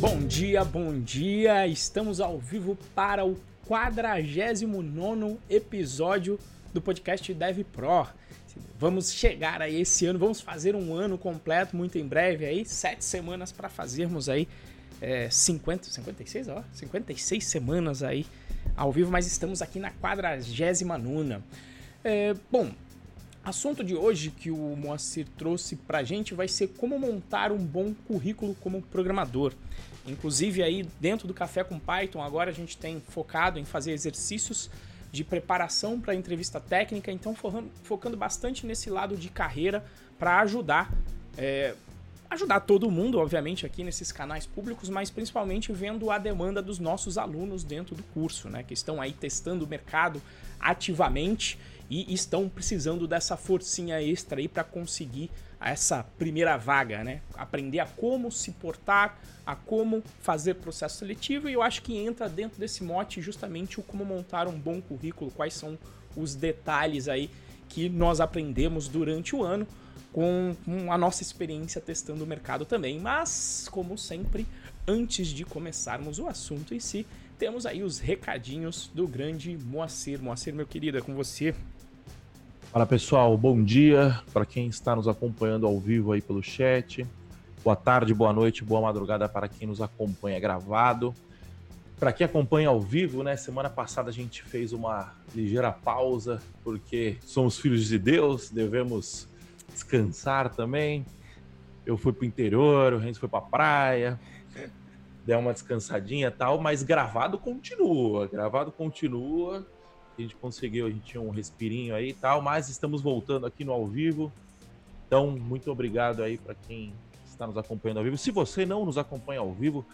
Bom dia, bom dia! Estamos ao vivo para o 49 episódio do podcast Dev Pro. Vamos chegar a esse ano, vamos fazer um ano completo muito em breve aí, sete semanas para fazermos aí é, 50, 56, ó, 56 semanas aí ao vivo, mas estamos aqui na 49 é, Bom, assunto de hoje que o Moacir trouxe pra gente vai ser como montar um bom currículo como programador. Inclusive aí dentro do Café com Python agora a gente tem focado em fazer exercícios de preparação para entrevista técnica, então focando bastante nesse lado de carreira para ajudar é, ajudar todo mundo, obviamente, aqui nesses canais públicos, mas principalmente vendo a demanda dos nossos alunos dentro do curso, né? Que estão aí testando o mercado ativamente e estão precisando dessa forcinha extra aí para conseguir essa primeira vaga, né? Aprender a como se portar, a como fazer processo seletivo e eu acho que entra dentro desse mote justamente o como montar um bom currículo, quais são os detalhes aí que nós aprendemos durante o ano com a nossa experiência testando o mercado também. Mas, como sempre, antes de começarmos o assunto em si, temos aí os recadinhos do grande Moacir. Moacir, meu querido, é com você. Fala pessoal, bom dia para quem está nos acompanhando ao vivo aí pelo chat. Boa tarde, boa noite, boa madrugada para quem nos acompanha gravado. Para quem acompanha ao vivo, né? Semana passada a gente fez uma ligeira pausa porque somos filhos de Deus, devemos descansar também. Eu fui pro interior, o Renzo foi pra praia, deu uma descansadinha tal, mas gravado continua, gravado continua. A gente conseguiu, a gente tinha um respirinho aí e tal, mas estamos voltando aqui no ao vivo. Então, muito obrigado aí para quem está nos acompanhando ao vivo. Se você não nos acompanha ao vivo,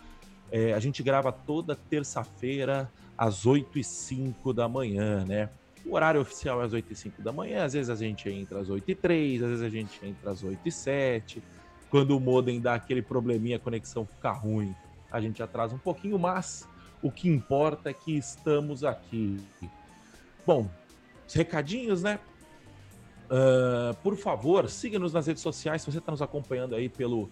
é, a gente grava toda terça-feira às 8 e 05 da manhã, né? O horário oficial é às 8 e 05 da manhã, às vezes a gente entra às 8 e 3, às vezes a gente entra às 8 e 7. Quando o modem dá aquele probleminha, a conexão fica ruim, a gente atrasa um pouquinho, mas o que importa é que estamos aqui. Bom, os recadinhos, né? Uh, por favor, siga-nos nas redes sociais. Se você está nos acompanhando aí pelo,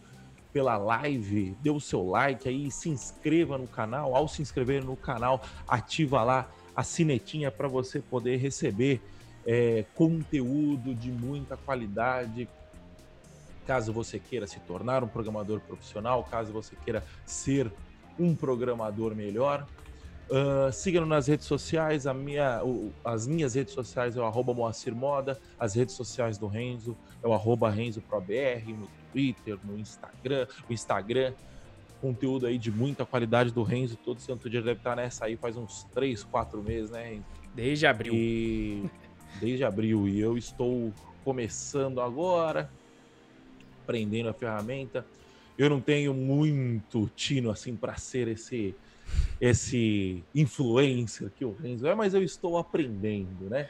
pela live, dê o seu like aí, se inscreva no canal. Ao se inscrever no canal, ativa lá a sinetinha para você poder receber é, conteúdo de muita qualidade. Caso você queira se tornar um programador profissional, caso você queira ser um programador melhor, uh, siga-nos nas redes sociais. A minha, o, as minhas redes sociais é o arroba Moacir Moda, as redes sociais do Renzo é o arroba RenzoProBR, no Twitter, no Instagram. O Instagram conteúdo aí de muita qualidade do Renzo. Todo santo dia deve estar nessa aí faz uns 3, 4 meses, né, Renzo? Desde abril. E... Desde abril. E eu estou começando agora, aprendendo a ferramenta. Eu não tenho muito tino assim para ser esse esse influencer que o Renzo é, mas eu estou aprendendo, né?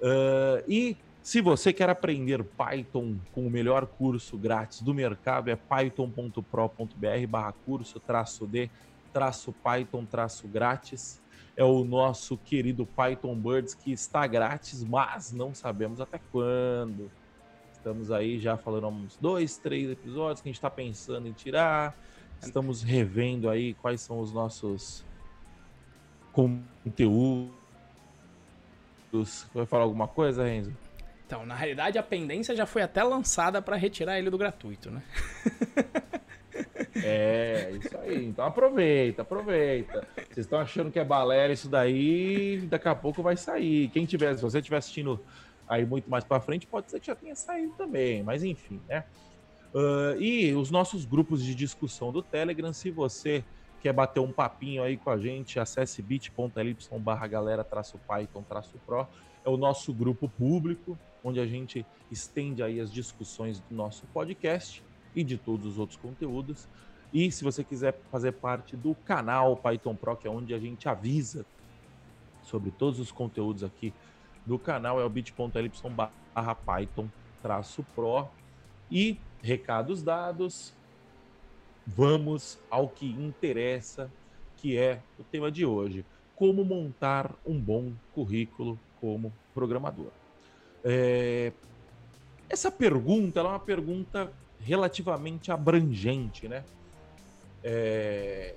Uh, e se você quer aprender Python com o melhor curso grátis do mercado, é python.pro.br barra curso traço de traço Python traço grátis. É o nosso querido Python Birds que está grátis, mas não sabemos até quando. Estamos aí já falando há uns dois, três episódios que a gente está pensando em tirar. Estamos revendo aí quais são os nossos conteúdos. Vai falar alguma coisa, Renzo? Então, na realidade, a pendência já foi até lançada para retirar ele do gratuito, né? É, isso aí. Então aproveita, aproveita. Vocês estão achando que é balela isso daí, daqui a pouco vai sair. Quem tiver, se você estiver assistindo aí muito mais para frente, pode ser que já tenha saído também, mas enfim, né? Uh, e os nossos grupos de discussão do Telegram, se você quer bater um papinho aí com a gente, acesse bit.ly barra galera traço Python traço Pro, é o nosso grupo público, onde a gente estende aí as discussões do nosso podcast e de todos os outros conteúdos. E se você quiser fazer parte do canal Python Pro, que é onde a gente avisa sobre todos os conteúdos aqui do canal, é o bit.ly barra Python traço Pro. E recados dados, vamos ao que interessa, que é o tema de hoje: como montar um bom currículo como programador. É... Essa pergunta é uma pergunta relativamente abrangente, né? É...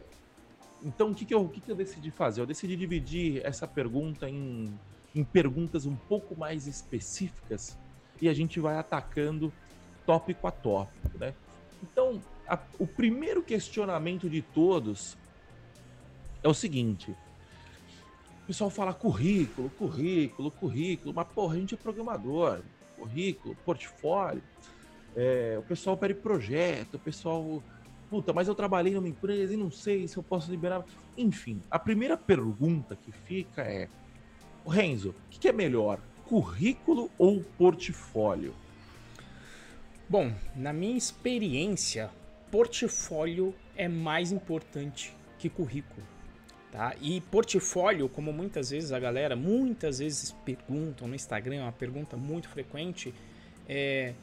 Então, o, que, que, eu, o que, que eu decidi fazer? Eu decidi dividir essa pergunta em, em perguntas um pouco mais específicas e a gente vai atacando tópico a tópico, né? Então, a, o primeiro questionamento de todos é o seguinte: o pessoal fala currículo, currículo, currículo, mas porra, a gente é programador, currículo, portfólio, é, o pessoal pede projeto, o pessoal. Puta, mas eu trabalhei numa empresa e não sei se eu posso liberar. Enfim, a primeira pergunta que fica é: Renzo, o que é melhor, currículo ou portfólio? Bom, na minha experiência, portfólio é mais importante que currículo. Tá? E portfólio, como muitas vezes a galera, muitas vezes perguntam no Instagram, é uma pergunta muito frequente, é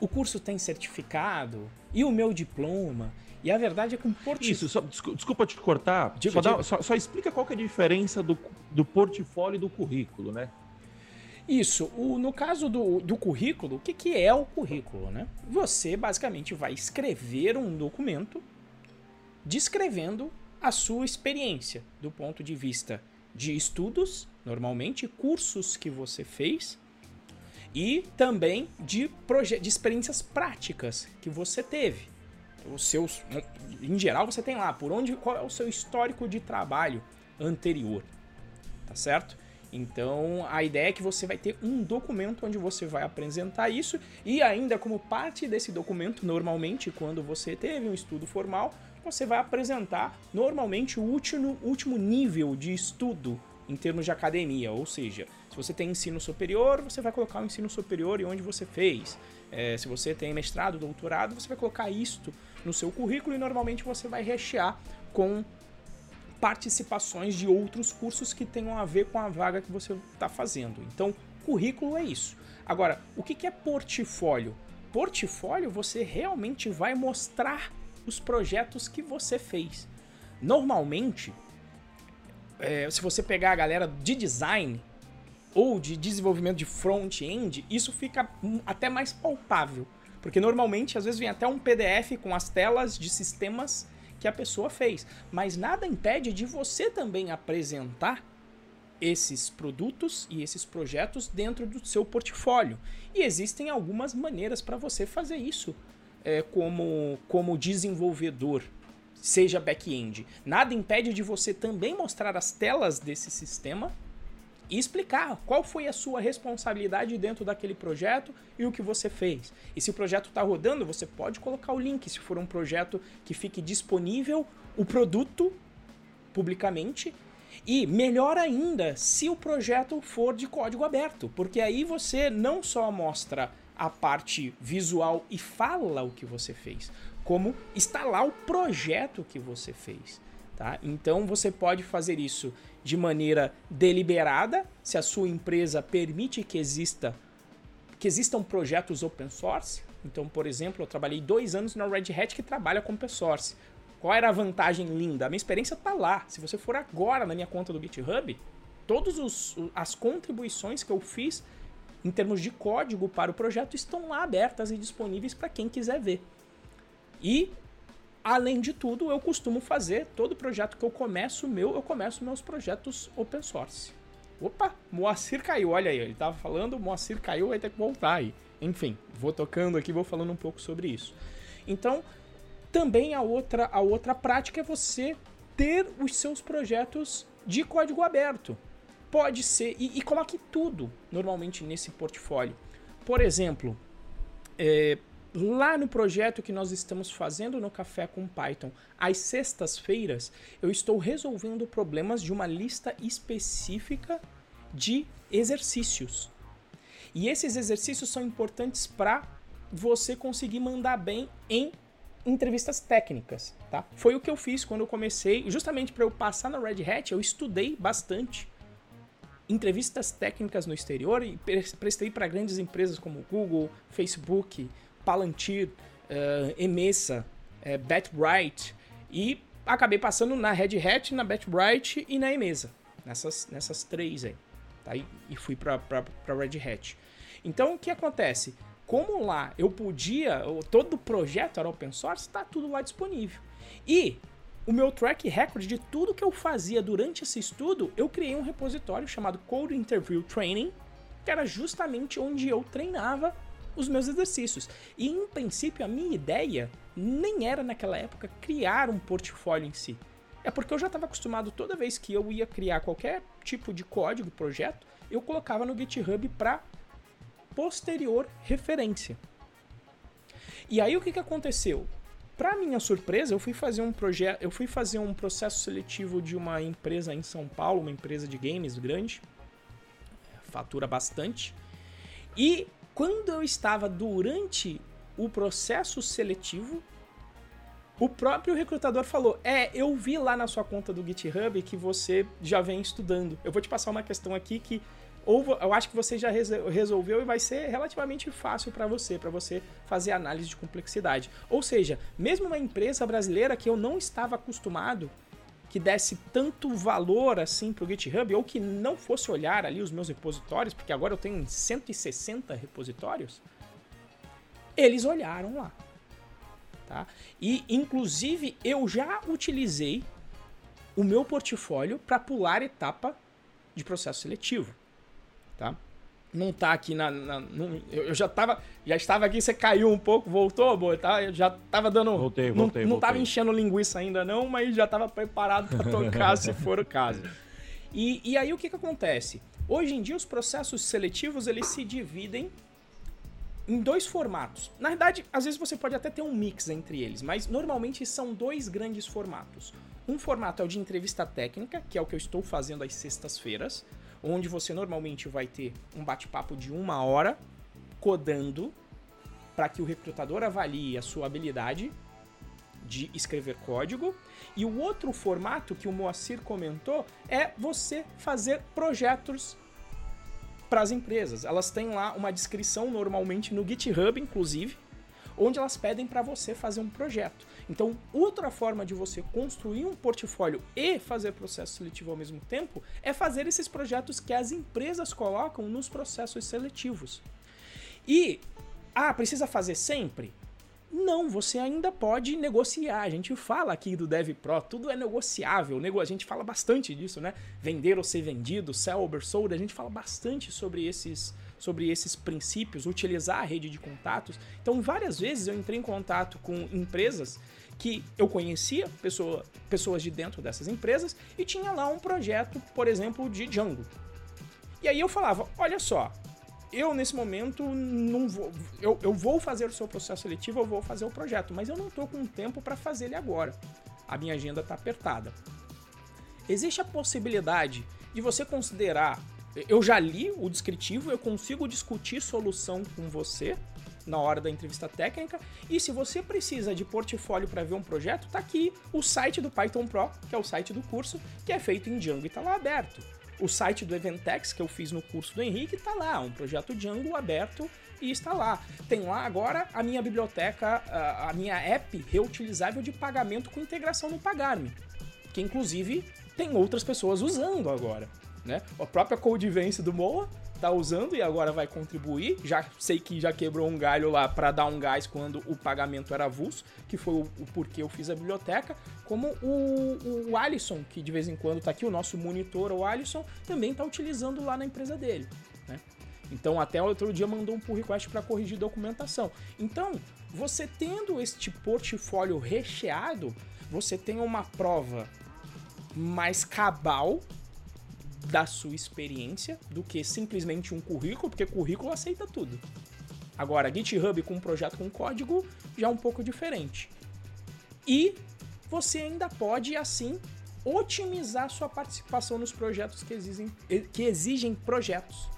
o curso tem certificado? E o meu diploma? E a verdade é que um portfólio... Isso, só, desculpa te cortar, só, dá, só, só, explica qual que é a diferença do, do portfólio e do currículo, né? Isso. O, no caso do, do currículo, o que, que é o currículo? Né? Você basicamente vai escrever um documento descrevendo a sua experiência do ponto de vista de estudos, normalmente, cursos que você fez e também de, de experiências práticas que você teve. Os seus, em geral, você tem lá por onde qual é o seu histórico de trabalho anterior, tá certo? Então, a ideia é que você vai ter um documento onde você vai apresentar isso e ainda como parte desse documento, normalmente quando você teve um estudo formal, você vai apresentar normalmente o último, último nível de estudo em termos de academia, ou seja, se você tem ensino superior, você vai colocar o ensino superior e onde você fez. É, se você tem mestrado, doutorado, você vai colocar isto no seu currículo e normalmente você vai rechear com participações de outros cursos que tenham a ver com a vaga que você está fazendo. Então, currículo é isso. Agora, o que é portfólio? Portfólio você realmente vai mostrar os projetos que você fez. Normalmente, é, se você pegar a galera de design ou de desenvolvimento de front-end, isso fica até mais palpável. Porque normalmente, às vezes, vem até um PDF com as telas de sistemas que a pessoa fez. Mas nada impede de você também apresentar esses produtos e esses projetos dentro do seu portfólio. E existem algumas maneiras para você fazer isso é, como, como desenvolvedor, seja back-end. Nada impede de você também mostrar as telas desse sistema e explicar qual foi a sua responsabilidade dentro daquele projeto e o que você fez. E se o projeto está rodando, você pode colocar o link, se for um projeto que fique disponível o produto publicamente. E melhor ainda, se o projeto for de código aberto, porque aí você não só mostra a parte visual e fala o que você fez, como instalar o projeto que você fez. Tá? Então você pode fazer isso de maneira deliberada, se a sua empresa permite que exista que existam projetos open source. Então, por exemplo, eu trabalhei dois anos na Red Hat que trabalha com open source. Qual era a vantagem linda? A minha experiência está lá. Se você for agora na minha conta do GitHub, todas as contribuições que eu fiz em termos de código para o projeto estão lá abertas e disponíveis para quem quiser ver. E Além de tudo, eu costumo fazer todo projeto que eu começo meu, eu começo meus projetos open source. Opa, Moacir caiu, olha aí, ele tava falando, Moacir caiu, vai ter que voltar aí. Enfim, vou tocando aqui, vou falando um pouco sobre isso. Então, também a outra, a outra prática é você ter os seus projetos de código aberto. Pode ser, e, e coloque tudo normalmente nesse portfólio. Por exemplo, é, lá no projeto que nós estamos fazendo no Café com Python, às sextas-feiras, eu estou resolvendo problemas de uma lista específica de exercícios. E esses exercícios são importantes para você conseguir mandar bem em entrevistas técnicas, tá? Foi o que eu fiz quando eu comecei, justamente para eu passar na Red Hat, eu estudei bastante entrevistas técnicas no exterior e prestei para grandes empresas como Google, Facebook, Palantir, uh, Emesa, uh, e acabei passando na Red Hat, na Batbright e na Emesa, nessas, nessas três aí, tá? E, e fui para Red Hat. Então o que acontece? como lá eu podia, todo o projeto era open source, está tudo lá disponível. E o meu track record de tudo que eu fazia durante esse estudo, eu criei um repositório chamado Code Interview Training, que era justamente onde eu treinava os meus exercícios. E em princípio a minha ideia nem era naquela época criar um portfólio em si. É porque eu já estava acostumado toda vez que eu ia criar qualquer tipo de código, projeto, eu colocava no GitHub para posterior referência. E aí o que, que aconteceu? Para minha surpresa, eu fui fazer um projeto, eu fui fazer um processo seletivo de uma empresa em São Paulo, uma empresa de games grande, fatura bastante. E quando eu estava durante o processo seletivo, o próprio recrutador falou: É, eu vi lá na sua conta do GitHub que você já vem estudando. Eu vou te passar uma questão aqui que ou eu acho que você já resolveu e vai ser relativamente fácil para você, para você fazer análise de complexidade. Ou seja, mesmo uma empresa brasileira que eu não estava acostumado, que desse tanto valor assim para o GitHub, ou que não fosse olhar ali os meus repositórios, porque agora eu tenho 160 repositórios, eles olharam lá. Tá? E, inclusive, eu já utilizei o meu portfólio para pular etapa de processo seletivo. Tá? Não tá aqui na. na no, eu já tava. Já estava aqui, você caiu um pouco, voltou, boa, tá? Eu já tava dando. Voltei, voltei. Não, não voltei. tava enchendo linguiça ainda, não, mas já tava preparado para tocar se for o caso. E, e aí o que, que acontece? Hoje em dia os processos seletivos eles se dividem em dois formatos. Na verdade, às vezes você pode até ter um mix entre eles, mas normalmente são dois grandes formatos. Um formato é o de entrevista técnica, que é o que eu estou fazendo às sextas-feiras, onde você normalmente vai ter um bate-papo de uma hora codando para que o recrutador avalie a sua habilidade de escrever código. E o outro formato que o Moacir comentou é você fazer projetos para as empresas. Elas têm lá uma descrição normalmente no GitHub, inclusive, onde elas pedem para você fazer um projeto. Então, outra forma de você construir um portfólio e fazer processo seletivo ao mesmo tempo é fazer esses projetos que as empresas colocam nos processos seletivos. E, ah, precisa fazer sempre? Não, você ainda pode negociar. A gente fala aqui do Dev Pro, tudo é negociável. A gente fala bastante disso, né? Vender ou ser vendido, sell over sold, a gente fala bastante sobre esses, sobre esses princípios, utilizar a rede de contatos. Então, várias vezes eu entrei em contato com empresas que eu conhecia, pessoa, pessoas de dentro dessas empresas, e tinha lá um projeto, por exemplo, de Django. E aí eu falava: olha só, eu nesse momento não vou. Eu, eu vou fazer o seu processo seletivo, eu vou fazer o projeto, mas eu não estou com tempo para fazer ele agora. A minha agenda está apertada. Existe a possibilidade de você considerar. Eu já li o descritivo, eu consigo discutir solução com você na hora da entrevista técnica. E se você precisa de portfólio para ver um projeto, tá aqui o site do Python Pro, que é o site do curso, que é feito em Django e está lá aberto. O site do Eventex, que eu fiz no curso do Henrique, está lá, um projeto Django aberto e está lá. Tem lá agora a minha biblioteca, a minha app reutilizável de pagamento com integração no Pagarme, que inclusive tem outras pessoas usando agora. Né? A própria Codevence do Moa tá usando e agora vai contribuir. Já sei que já quebrou um galho lá para dar um gás quando o pagamento era avulso, que foi o, o porquê eu fiz a biblioteca. Como o, o Alisson, que de vez em quando tá aqui, o nosso monitor, o Alisson, também tá utilizando lá na empresa dele. Né? Então, até outro dia mandou um pull request para corrigir documentação. Então, você tendo este portfólio recheado, você tem uma prova mais cabal da sua experiência do que simplesmente um currículo, porque currículo aceita tudo. Agora, GitHub com um projeto com código já é um pouco diferente. E você ainda pode, assim, otimizar sua participação nos projetos que exigem, que exigem projetos.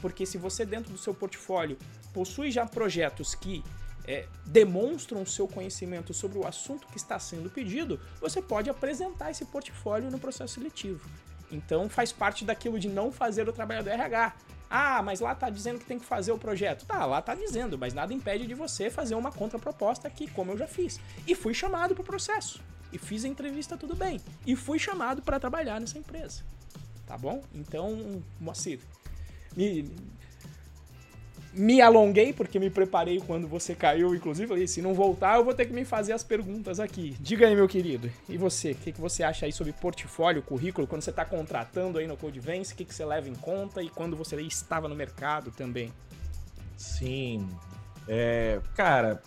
Porque se você, dentro do seu portfólio, possui já projetos que é, demonstram seu conhecimento sobre o assunto que está sendo pedido, você pode apresentar esse portfólio no processo seletivo. Então faz parte daquilo de não fazer o trabalho do RH. Ah, mas lá tá dizendo que tem que fazer o projeto. Tá, lá tá dizendo, mas nada impede de você fazer uma contraproposta aqui, como eu já fiz. E fui chamado para o processo. E fiz a entrevista tudo bem. E fui chamado para trabalhar nessa empresa. Tá bom? Então, Moacir, me, me alonguei porque me preparei quando você caiu, inclusive. Falei, se não voltar, eu vou ter que me fazer as perguntas aqui. Diga aí, meu querido. E você? O que, que você acha aí sobre portfólio, currículo, quando você está contratando aí no Codevence? O que, que você leva em conta e quando você estava no mercado também? Sim. É, cara,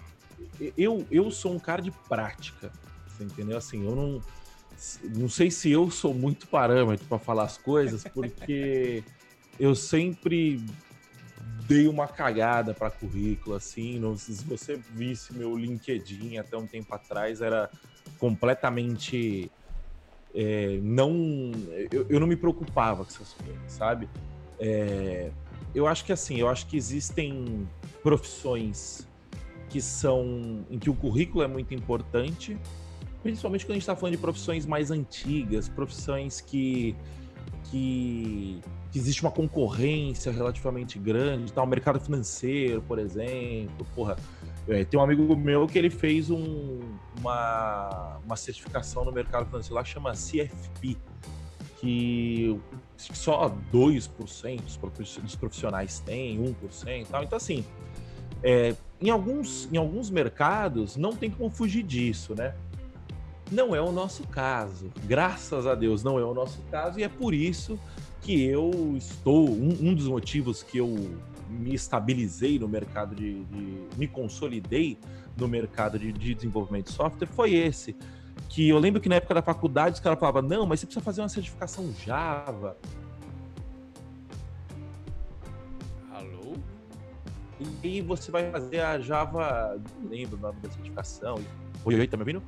eu, eu sou um cara de prática. Você entendeu? Assim, eu não. Não sei se eu sou muito parâmetro para falar as coisas, porque eu sempre dei uma cagada para currículo, assim. Não, se você visse meu LinkedIn até um tempo atrás, era completamente. É, não. Eu, eu, não me preocupava com essas coisas, sabe? É, eu acho que assim, eu acho que existem profissões que são. em que o currículo é muito importante, principalmente quando a gente está falando de profissões mais antigas, profissões que. Que que existe uma concorrência relativamente grande, tá? O mercado financeiro, por exemplo, porra. É, tem um amigo meu que ele fez um, uma, uma certificação no mercado financeiro lá chama CFP, que só 2% dos profissionais têm, 1%. Tal. Então, assim, é, em, alguns, em alguns mercados não tem como fugir disso, né? Não é o nosso caso. Graças a Deus não é o nosso caso, e é por isso que eu estou. Um, um dos motivos que eu me estabilizei no mercado de, de me consolidei no mercado de, de, desenvolvimento de software foi esse. Que eu lembro que na época da faculdade os caras falavam, não, mas você precisa fazer uma certificação Java. Alô? E aí você vai fazer a Java. Não lembro o nome da certificação. Oi, oi, tá me ouvindo?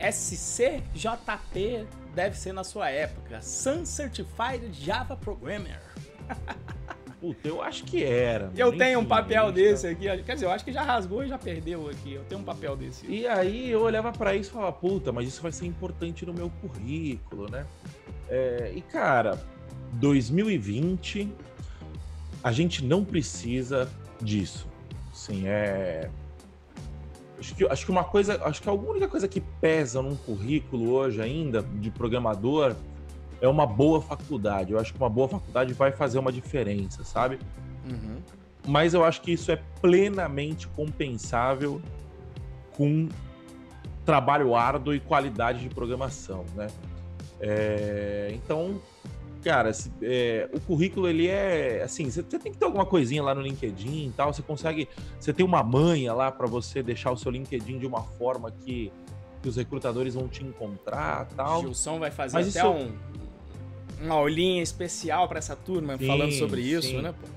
SCJP deve ser na sua época. Sun Certified Java Programmer. Puta, eu acho que era. Eu tenho um papel desse aqui. Quer dizer, eu acho que já rasgou e já perdeu aqui. Eu tenho um papel desse. E aí eu olhava para isso e falava, puta, mas isso vai ser importante no meu currículo, né? É, e cara, 2020, a gente não precisa disso. Sim, é Acho que, acho que uma coisa, acho que a única coisa que pesa num currículo hoje ainda de programador é uma boa faculdade. Eu acho que uma boa faculdade vai fazer uma diferença, sabe? Uhum. Mas eu acho que isso é plenamente compensável com trabalho árduo e qualidade de programação, né? É, então, cara, é, o currículo ele é assim, você tem que ter alguma coisinha lá no LinkedIn e tal, você consegue, você tem uma manha lá para você deixar o seu LinkedIn de uma forma que, que os recrutadores vão te encontrar, tal. Gilson vai fazer Mas até isso... um uma aulinha especial para essa turma sim, falando sobre sim. isso, né? Pô?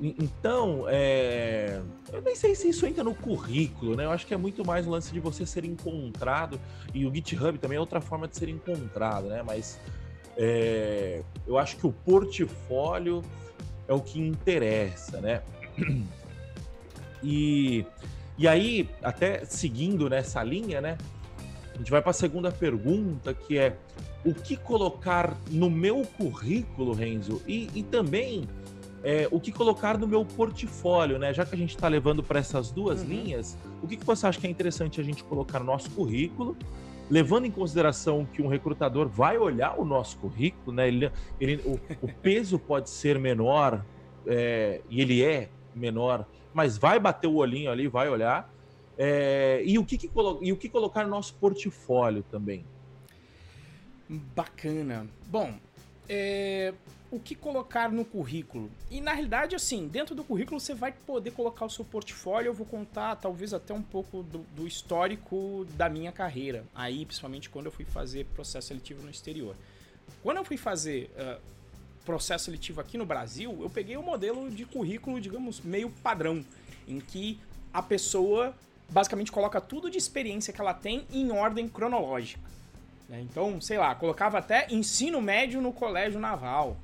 Então, é... eu nem sei se isso entra no currículo, né? Eu acho que é muito mais o lance de você ser encontrado e o GitHub também é outra forma de ser encontrado, né? Mas é, eu acho que o portfólio é o que interessa, né? E, e aí, até seguindo nessa linha, né? A gente vai para a segunda pergunta, que é o que colocar no meu currículo, Renzo, e, e também é, o que colocar no meu portfólio, né? Já que a gente está levando para essas duas uhum. linhas, o que, que você acha que é interessante a gente colocar no nosso currículo levando em consideração que um recrutador vai olhar o nosso currículo, né? Ele, ele o, o, peso pode ser menor é, e ele é menor, mas vai bater o olhinho ali, vai olhar. É, e, o que, que e o que colocar no nosso portfólio também? Bacana. Bom, é, o que colocar no currículo. E na realidade, assim, dentro do currículo você vai poder colocar o seu portfólio. Eu vou contar talvez até um pouco do, do histórico da minha carreira. Aí, principalmente quando eu fui fazer processo seletivo no exterior. Quando eu fui fazer uh, processo seletivo aqui no Brasil, eu peguei o um modelo de currículo, digamos, meio padrão, em que a pessoa basicamente coloca tudo de experiência que ela tem em ordem cronológica. Né? Então, sei lá, colocava até ensino médio no colégio naval,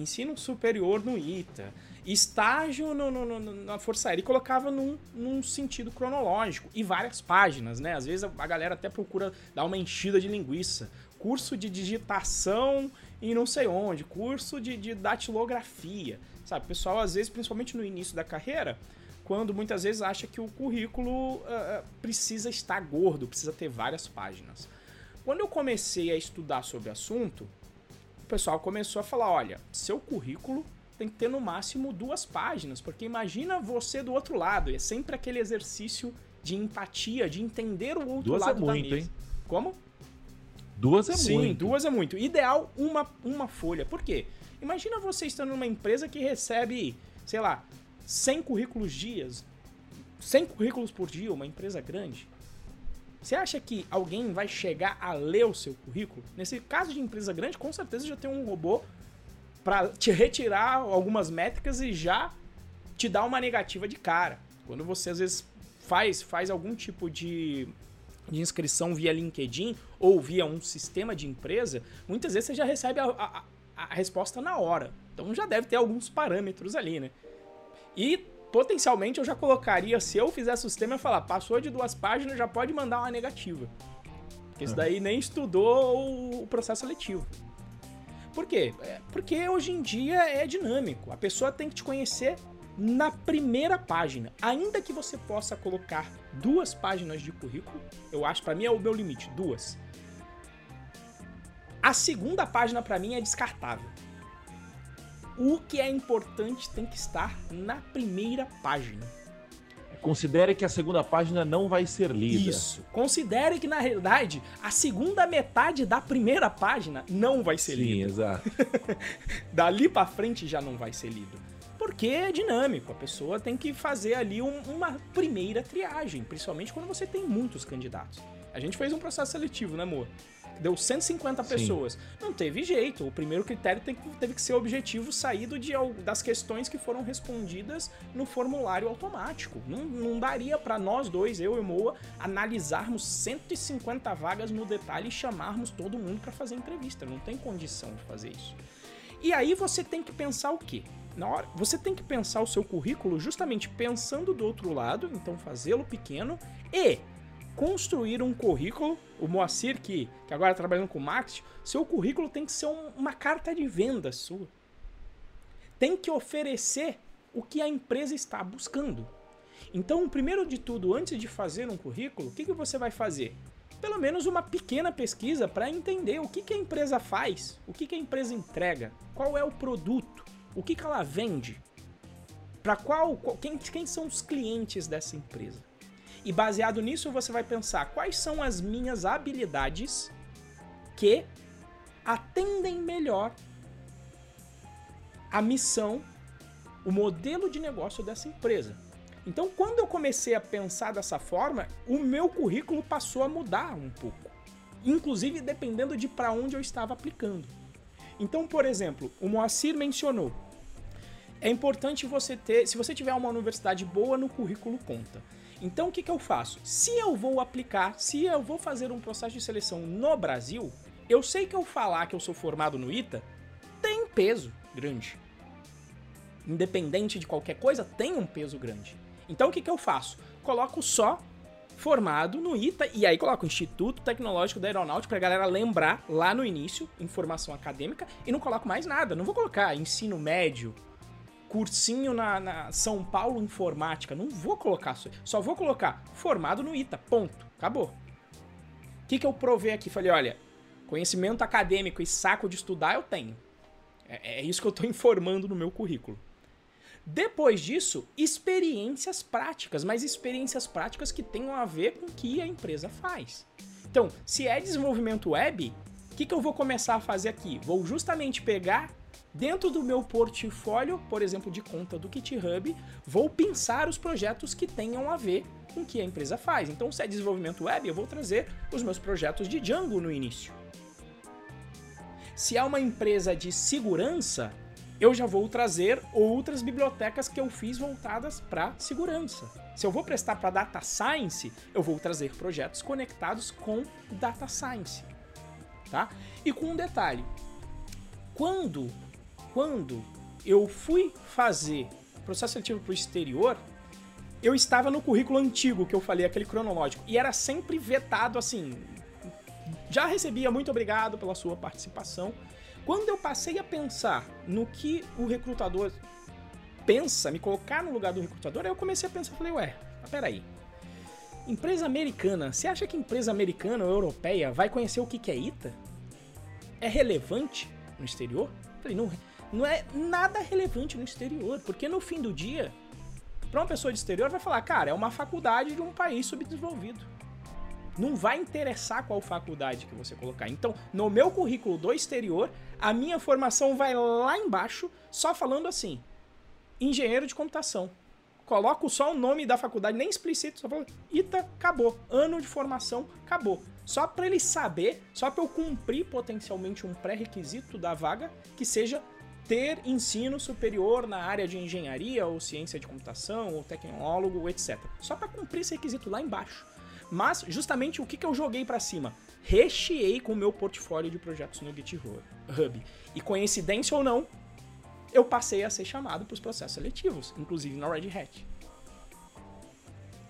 ensino superior no ITA, estágio no, no, no, na Força Aérea e colocava num, num, sentido cronológico e várias páginas, né? Às vezes a, galera até procura dar uma enchida de linguiça. Curso de digitação e não sei onde, curso de, de datilografia, sabe? O pessoal, às vezes, principalmente no início da carreira, quando muitas vezes acha que o currículo uh, precisa estar gordo, precisa ter várias páginas. Quando eu comecei a estudar sobre o assunto, pessoal começou a falar: olha, seu currículo tem que ter no máximo duas páginas, porque imagina você do outro lado, é sempre aquele exercício de empatia, de entender o outro duas é lado é muito, da mesa. Hein? Como? Duas é Sim, muito. Sim, duas é muito. Ideal, uma, uma folha. Por quê? Imagina você estando numa empresa que recebe, sei lá, 100 currículos dias, 100 currículos por dia, uma empresa grande. Você acha que alguém vai chegar a ler o seu currículo? Nesse caso de empresa grande, com certeza já tem um robô para te retirar algumas métricas e já te dar uma negativa de cara. Quando você às vezes faz, faz algum tipo de, de inscrição via LinkedIn ou via um sistema de empresa, muitas vezes você já recebe a, a, a resposta na hora. Então já deve ter alguns parâmetros ali, né? E potencialmente eu já colocaria, se eu fizesse o sistema, eu falar, passou de duas páginas, já pode mandar uma negativa. Porque isso daí nem estudou o processo seletivo. Por quê? É, porque hoje em dia é dinâmico. A pessoa tem que te conhecer na primeira página. Ainda que você possa colocar duas páginas de currículo, eu acho, para mim é o meu limite, duas. A segunda página para mim é descartável o que é importante tem que estar na primeira página. Considere que a segunda página não vai ser lida. Isso. Considere que, na realidade, a segunda metade da primeira página não vai ser Sim, lida. Sim, exato. Dali para frente já não vai ser lido. Porque é dinâmico, a pessoa tem que fazer ali um, uma primeira triagem, principalmente quando você tem muitos candidatos. A gente fez um processo seletivo, né, amor? Deu 150 Sim. pessoas. Não teve jeito. O primeiro critério tem, teve que ser objetivo saído de, das questões que foram respondidas no formulário automático. Não, não daria para nós dois, eu e Moa, analisarmos 150 vagas no detalhe e chamarmos todo mundo para fazer entrevista. Não tem condição de fazer isso. E aí você tem que pensar o quê? Na hora, você tem que pensar o seu currículo justamente pensando do outro lado, então fazê-lo pequeno e construir um currículo, o Moacir, que, que agora está trabalhando com marketing, seu currículo tem que ser um, uma carta de venda sua. Tem que oferecer o que a empresa está buscando. Então, primeiro de tudo, antes de fazer um currículo, o que, que você vai fazer? Pelo menos uma pequena pesquisa para entender o que, que a empresa faz, o que, que a empresa entrega, qual é o produto, o que, que ela vende, para qual, qual quem, quem são os clientes dessa empresa. E baseado nisso, você vai pensar quais são as minhas habilidades que atendem melhor a missão, o modelo de negócio dessa empresa. Então, quando eu comecei a pensar dessa forma, o meu currículo passou a mudar um pouco, inclusive dependendo de para onde eu estava aplicando. Então, por exemplo, o Moacir mencionou, é importante você ter, se você tiver uma universidade boa no currículo conta. Então o que, que eu faço? Se eu vou aplicar, se eu vou fazer um processo de seleção no Brasil, eu sei que eu falar que eu sou formado no ITA tem peso grande. Independente de qualquer coisa, tem um peso grande. Então o que, que eu faço? Coloco só formado no ITA e aí coloco Instituto Tecnológico da Aeronáutica pra galera lembrar lá no início, informação acadêmica, e não coloco mais nada. Não vou colocar ensino médio, cursinho na, na, São Paulo Informática. Não vou colocar isso. Só vou colocar formado no ITA. Ponto. Acabou. O que, que eu provei aqui? Falei, olha, conhecimento acadêmico e saco de estudar eu tenho. É, é isso que eu estou informando no meu currículo. Depois disso, experiências práticas, mas experiências práticas que tenham a ver com o que a empresa faz. Então, se é desenvolvimento web, o que, que eu vou começar a fazer aqui? Vou justamente pegar Dentro do meu portfólio, por exemplo, de conta do GitHub, vou pensar os projetos que tenham a ver com o que a empresa faz. Então, se é desenvolvimento web, eu vou trazer os meus projetos de Django no início. Se é uma empresa de segurança, eu já vou trazer outras bibliotecas que eu fiz voltadas para segurança. Se eu vou prestar para data science, eu vou trazer projetos conectados com data science, tá? E com um detalhe, quando quando eu fui fazer processo seletivo para o exterior, eu estava no currículo antigo que eu falei, aquele cronológico, e era sempre vetado assim. Já recebia muito obrigado pela sua participação. Quando eu passei a pensar no que o recrutador pensa, me colocar no lugar do recrutador, aí eu comecei a pensar, falei, ué, peraí. Empresa americana, você acha que empresa americana ou europeia vai conhecer o que é ITA? É relevante no exterior? Falei, não, não é nada relevante no exterior, porque no fim do dia, para uma pessoa de exterior vai falar, cara, é uma faculdade de um país subdesenvolvido. Não vai interessar qual faculdade que você colocar. Então, no meu currículo do exterior, a minha formação vai lá embaixo, só falando assim: engenheiro de computação. Coloco só o nome da faculdade, nem explícito, só falo ITA, acabou. Ano de formação, acabou. Só para ele saber, só para eu cumprir potencialmente um pré-requisito da vaga que seja ter ensino superior na área de engenharia ou ciência de computação ou tecnólogo, etc. Só para cumprir esse requisito lá embaixo. Mas justamente o que, que eu joguei para cima? Recheei com o meu portfólio de projetos no GitHub. E coincidência ou não, eu passei a ser chamado para os processos seletivos, inclusive na Red Hat.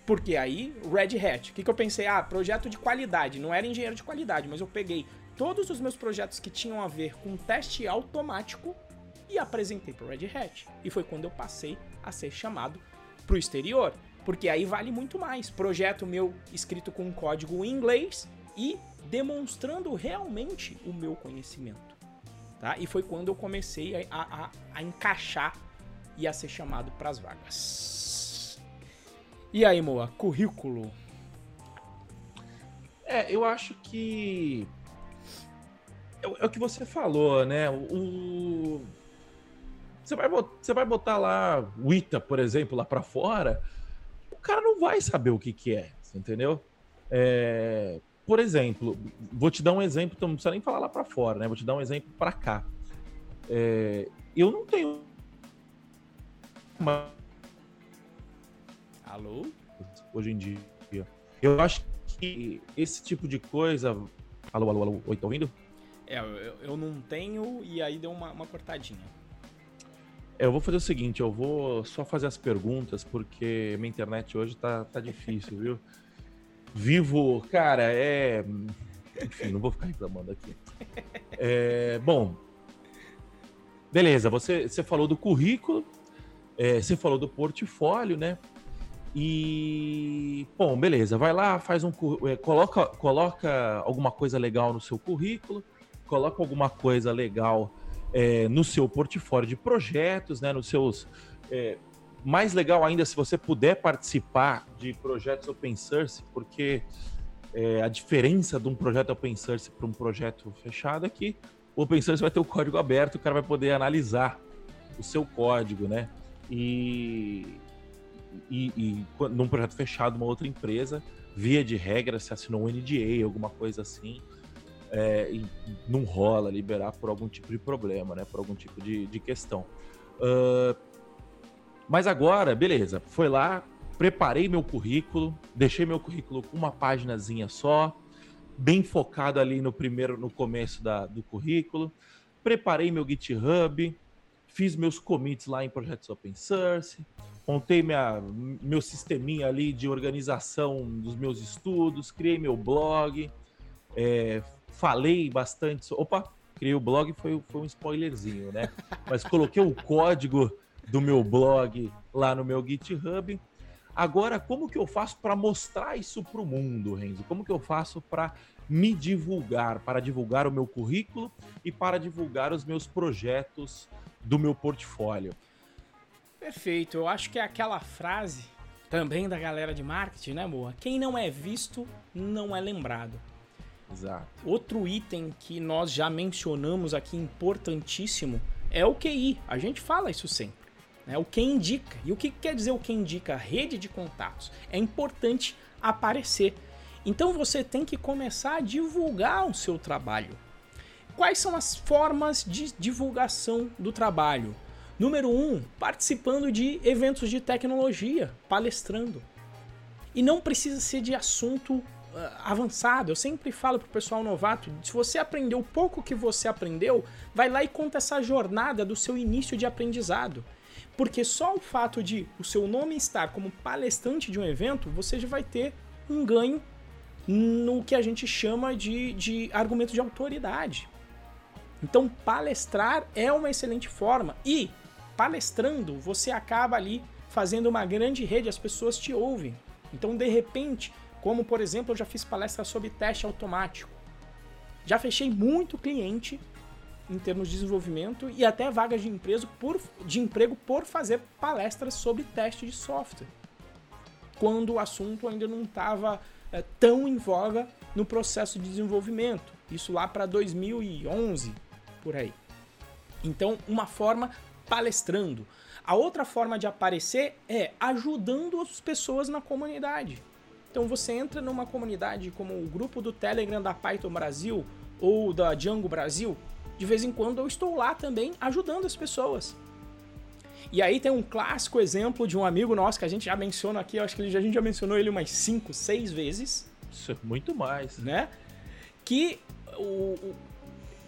Porque aí, Red Hat, o que, que eu pensei? Ah, projeto de qualidade. Não era engenheiro de qualidade, mas eu peguei todos os meus projetos que tinham a ver com teste automático e apresentei para o Red Hat. E foi quando eu passei a ser chamado para o exterior. Porque aí vale muito mais. Projeto meu escrito com código em inglês e demonstrando realmente o meu conhecimento. Tá? E foi quando eu comecei a, a, a encaixar e a ser chamado para as vagas. E aí, Moa, currículo? É, eu acho que. É, é o que você falou, né? O, você vai, você vai botar lá o ITA, por exemplo, lá para fora, o cara não vai saber o que, que é, entendeu? É, por exemplo, vou te dar um exemplo, então não precisa nem falar lá para fora, né? Vou te dar um exemplo para cá. É, eu não tenho uma... Alô? Hoje em dia. Eu acho que esse tipo de coisa. Alô, alô, alô. Oi, tá ouvindo? É, eu, eu não tenho e aí deu uma, uma cortadinha. É, eu vou fazer o seguinte, eu vou só fazer as perguntas, porque minha internet hoje tá, tá difícil, viu? Vivo, cara, é. Enfim, não vou ficar reclamando aqui. É, bom, beleza, você, você falou do currículo, é, você falou do portfólio, né? E, bom, beleza, vai lá, faz um. É, coloca, coloca alguma coisa legal no seu currículo, coloca alguma coisa legal é, no seu portfólio de projetos, né, nos seus. É, mais legal ainda se você puder participar de projetos open source, porque é, a diferença de um projeto open source para um projeto fechado é que o open source vai ter o código aberto, o cara vai poder analisar o seu código, né? E, e, e num projeto fechado, uma outra empresa, via de regra, se assinou um NDA, alguma coisa assim, é, não rola liberar por algum tipo de problema, né? Por algum tipo de, de questão. Uh, mas agora, beleza, foi lá, preparei meu currículo, deixei meu currículo com uma páginazinha só, bem focado ali no primeiro, no começo da, do currículo, preparei meu GitHub, fiz meus commits lá em projetos open source, montei minha, meu sisteminha ali de organização dos meus estudos, criei meu blog, é, falei bastante. Opa, criei o blog, foi, foi um spoilerzinho, né? Mas coloquei o código do meu blog lá no meu GitHub. Agora, como que eu faço para mostrar isso para o mundo, Renzo? Como que eu faço para me divulgar, para divulgar o meu currículo e para divulgar os meus projetos do meu portfólio? Perfeito. Eu acho que é aquela frase também da galera de marketing, né, Moa? Quem não é visto não é lembrado. Exato. Outro item que nós já mencionamos aqui, importantíssimo, é o QI. A gente fala isso sempre. Né? O que indica. E o que quer dizer o que indica? Rede de contatos. É importante aparecer. Então você tem que começar a divulgar o seu trabalho. Quais são as formas de divulgação do trabalho? Número um, participando de eventos de tecnologia, palestrando. E não precisa ser de assunto avançado. Eu sempre falo pro pessoal novato, se você aprendeu o pouco que você aprendeu, vai lá e conta essa jornada do seu início de aprendizado. Porque só o fato de o seu nome estar como palestrante de um evento, você já vai ter um ganho no que a gente chama de, de argumento de autoridade. Então, palestrar é uma excelente forma. E, palestrando, você acaba ali fazendo uma grande rede, as pessoas te ouvem. Então, de repente, como, por exemplo, eu já fiz palestra sobre teste automático. Já fechei muito cliente em termos de desenvolvimento e até vagas de emprego por, de emprego por fazer palestras sobre teste de software. Quando o assunto ainda não estava é, tão em voga no processo de desenvolvimento. Isso lá para 2011, por aí. Então, uma forma palestrando. A outra forma de aparecer é ajudando as pessoas na comunidade. Então você entra numa comunidade como o grupo do Telegram da Python Brasil ou da Django Brasil, de vez em quando eu estou lá também ajudando as pessoas. E aí tem um clássico exemplo de um amigo nosso que a gente já menciona aqui, eu acho que a gente já mencionou ele umas 5, 6 vezes. Isso é muito mais. Né? Que o,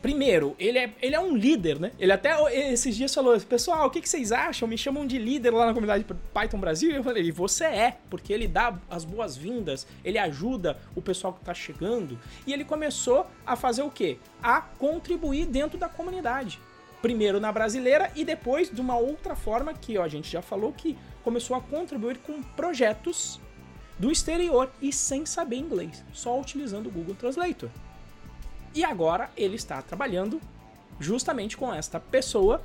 Primeiro, ele é, ele é um líder, né? Ele até esses dias falou, pessoal, o que, que vocês acham? Me chamam de líder lá na comunidade Python Brasil. E eu falei, você é, porque ele dá as boas-vindas, ele ajuda o pessoal que tá chegando. E ele começou a fazer o quê? A contribuir dentro da comunidade. Primeiro na brasileira e depois de uma outra forma que ó, a gente já falou que começou a contribuir com projetos do exterior e sem saber inglês, só utilizando o Google Translator. E agora ele está trabalhando justamente com esta pessoa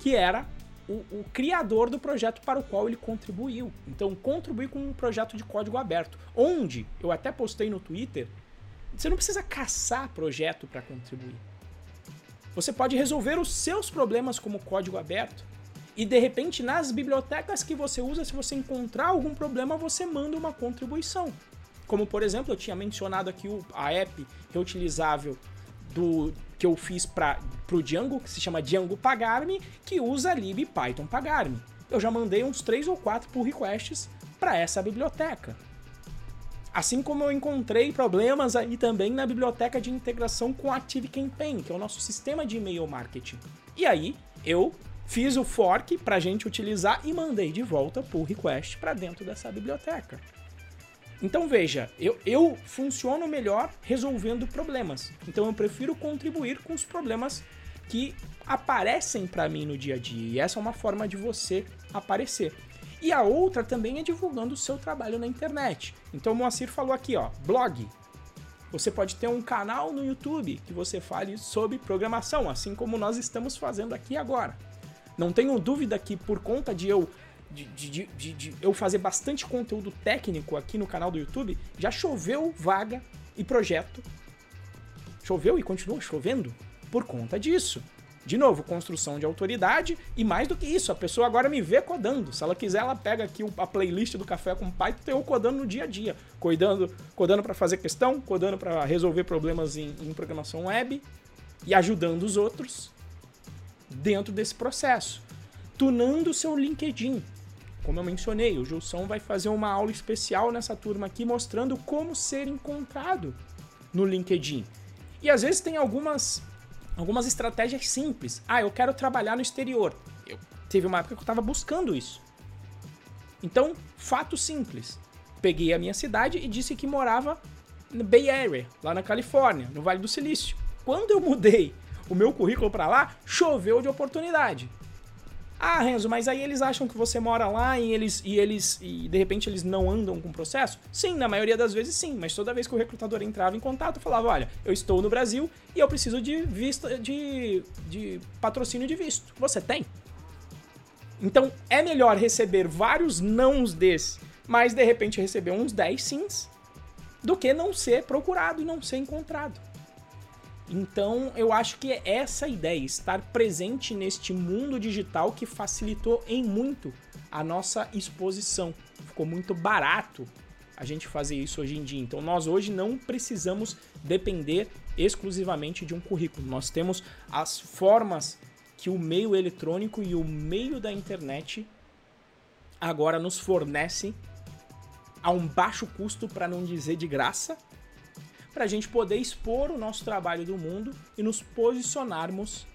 que era o, o, criador do projeto para o qual ele contribuiu. Então, contribuir com um projeto de código aberto, onde eu até postei no Twitter, você não precisa caçar projeto para contribuir. Você pode resolver os seus problemas como código aberto. E de repente, nas bibliotecas que você usa, se você encontrar algum problema, você manda uma contribuição. Como por exemplo, eu tinha mencionado aqui a app reutilizável do que eu fiz para o Django, que se chama Django Pagar-me, que usa lib Python Pagar-me. Eu já mandei uns 3 ou 4 pull requests para essa biblioteca. Assim como eu encontrei problemas aí também na biblioteca de integração com ActiveCampaign, que é o nosso sistema de e-mail marketing. E aí eu fiz o fork para a gente utilizar e mandei de volta pull request para dentro dessa biblioteca. Então veja, eu, eu funciono melhor resolvendo problemas. Então eu prefiro contribuir com os problemas que aparecem para mim no dia a dia. E essa é uma forma de você aparecer. E a outra também é divulgando o seu trabalho na internet. Então o Moacir falou aqui, ó, blog. Você pode ter um canal no YouTube que você fale sobre programação, assim como nós estamos fazendo aqui agora. Não tenho dúvida que por conta de eu de, de, de, de, eu fazer bastante conteúdo técnico aqui no canal do YouTube, já choveu vaga e projeto. Choveu e continua chovendo por conta disso. De novo, construção de autoridade e mais do que isso, a pessoa agora me vê codando. Se ela quiser, ela pega aqui a playlist do Café com Python, eu codando no dia a dia, codando, codando para fazer questão, codando para resolver problemas em, em programação web e ajudando os outros dentro desse processo. Tunando o seu LinkedIn. Como eu mencionei, o Gilson vai fazer uma aula especial nessa turma aqui mostrando como ser encontrado no LinkedIn. E às vezes tem algumas algumas estratégias simples. Ah, eu quero trabalhar no exterior. Eu teve uma época que eu estava buscando isso. Então, fato simples. Peguei a minha cidade e disse que morava no Bay Area, lá na Califórnia, no Vale do Silício. Quando eu mudei o meu currículo para lá, choveu de oportunidade. Ah, Renzo, mas aí eles acham que você mora lá e eles e eles e de repente eles não andam com o processo? Sim, na maioria das vezes sim, mas toda vez que o recrutador entrava em contato, falava: "Olha, eu estou no Brasil e eu preciso de vista de, de patrocínio de visto. Você tem?" Então, é melhor receber vários nãos desse, mas de repente receber uns 10 sims, do que não ser procurado e não ser encontrado. Então, eu acho que é essa ideia, estar presente neste mundo digital que facilitou em muito a nossa exposição. Ficou muito barato a gente fazer isso hoje em dia. Então, nós hoje não precisamos depender exclusivamente de um currículo. Nós temos as formas que o meio eletrônico e o meio da internet agora nos fornecem a um baixo custo, para não dizer de graça, para a gente poder expor o nosso trabalho do mundo e nos posicionarmos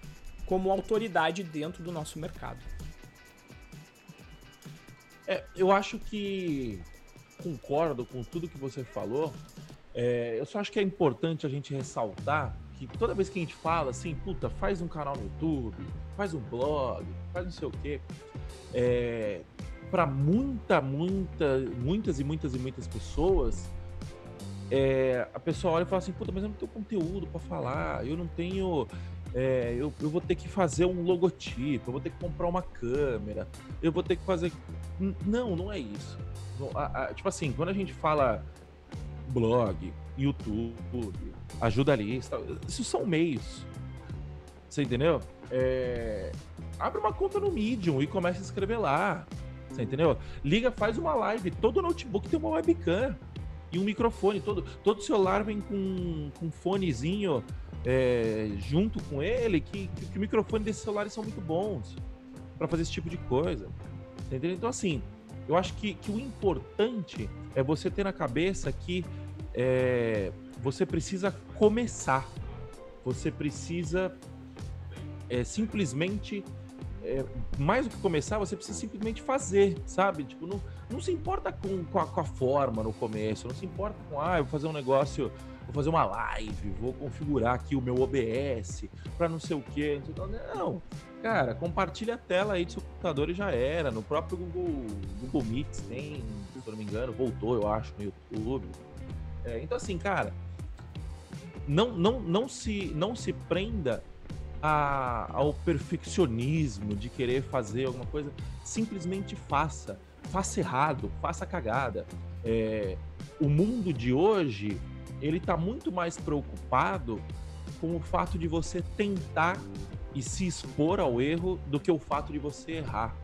como autoridade dentro do nosso mercado. É, eu acho que concordo com tudo que você falou. É, eu só acho que é importante a gente ressaltar que toda vez que a gente fala assim, puta, faz um canal no YouTube, faz um blog, faz não sei o quê, é, para muita, muita, muitas e muitas e muitas pessoas, é, a pessoa olha e fala assim, puta, mas eu não tenho conteúdo para falar, eu não tenho é, eu, eu vou ter que fazer um logotipo, eu vou ter que comprar uma câmera, eu vou ter que fazer. Não, não é isso. A, a, tipo assim, quando a gente fala blog, YouTube, ajuda lista, isso são meios. Você entendeu? É... Abre uma conta no Medium e começa a escrever lá. Você entendeu? Liga, faz uma live. Todo notebook tem uma webcam e um microfone. Todo, todo celular vem com, com um fonezinho é, junto com ele, que, que, que o microfone desses celulares são muito bons para fazer esse tipo de coisa. Entendeu? Então, assim, eu acho que, que o importante é você ter na cabeça que é, você precisa começar. Você precisa é, simplesmente é, mais do que começar, você precisa simplesmente fazer, sabe? Tipo, não, não se importa com, com a, com, a, forma no começo, não se importa com, ah, eu vou fazer um negócio, vou fazer uma live, vou configurar aqui o meu OBS para não sei o quê. Não, cara, compartilha a tela aí do seu computador e já era. No próprio Google, Google Meet tem, se eu não me engano, voltou, eu acho, no YouTube. É, então, assim, cara, não, não, não, se, não se prenda a, ao perfeccionismo de querer fazer alguma coisa, simplesmente faça. Faça errado, faça cagada. É, o mundo de hoje, ele está muito mais preocupado com o fato de você tentar e se expor ao erro do que o fato de você errar.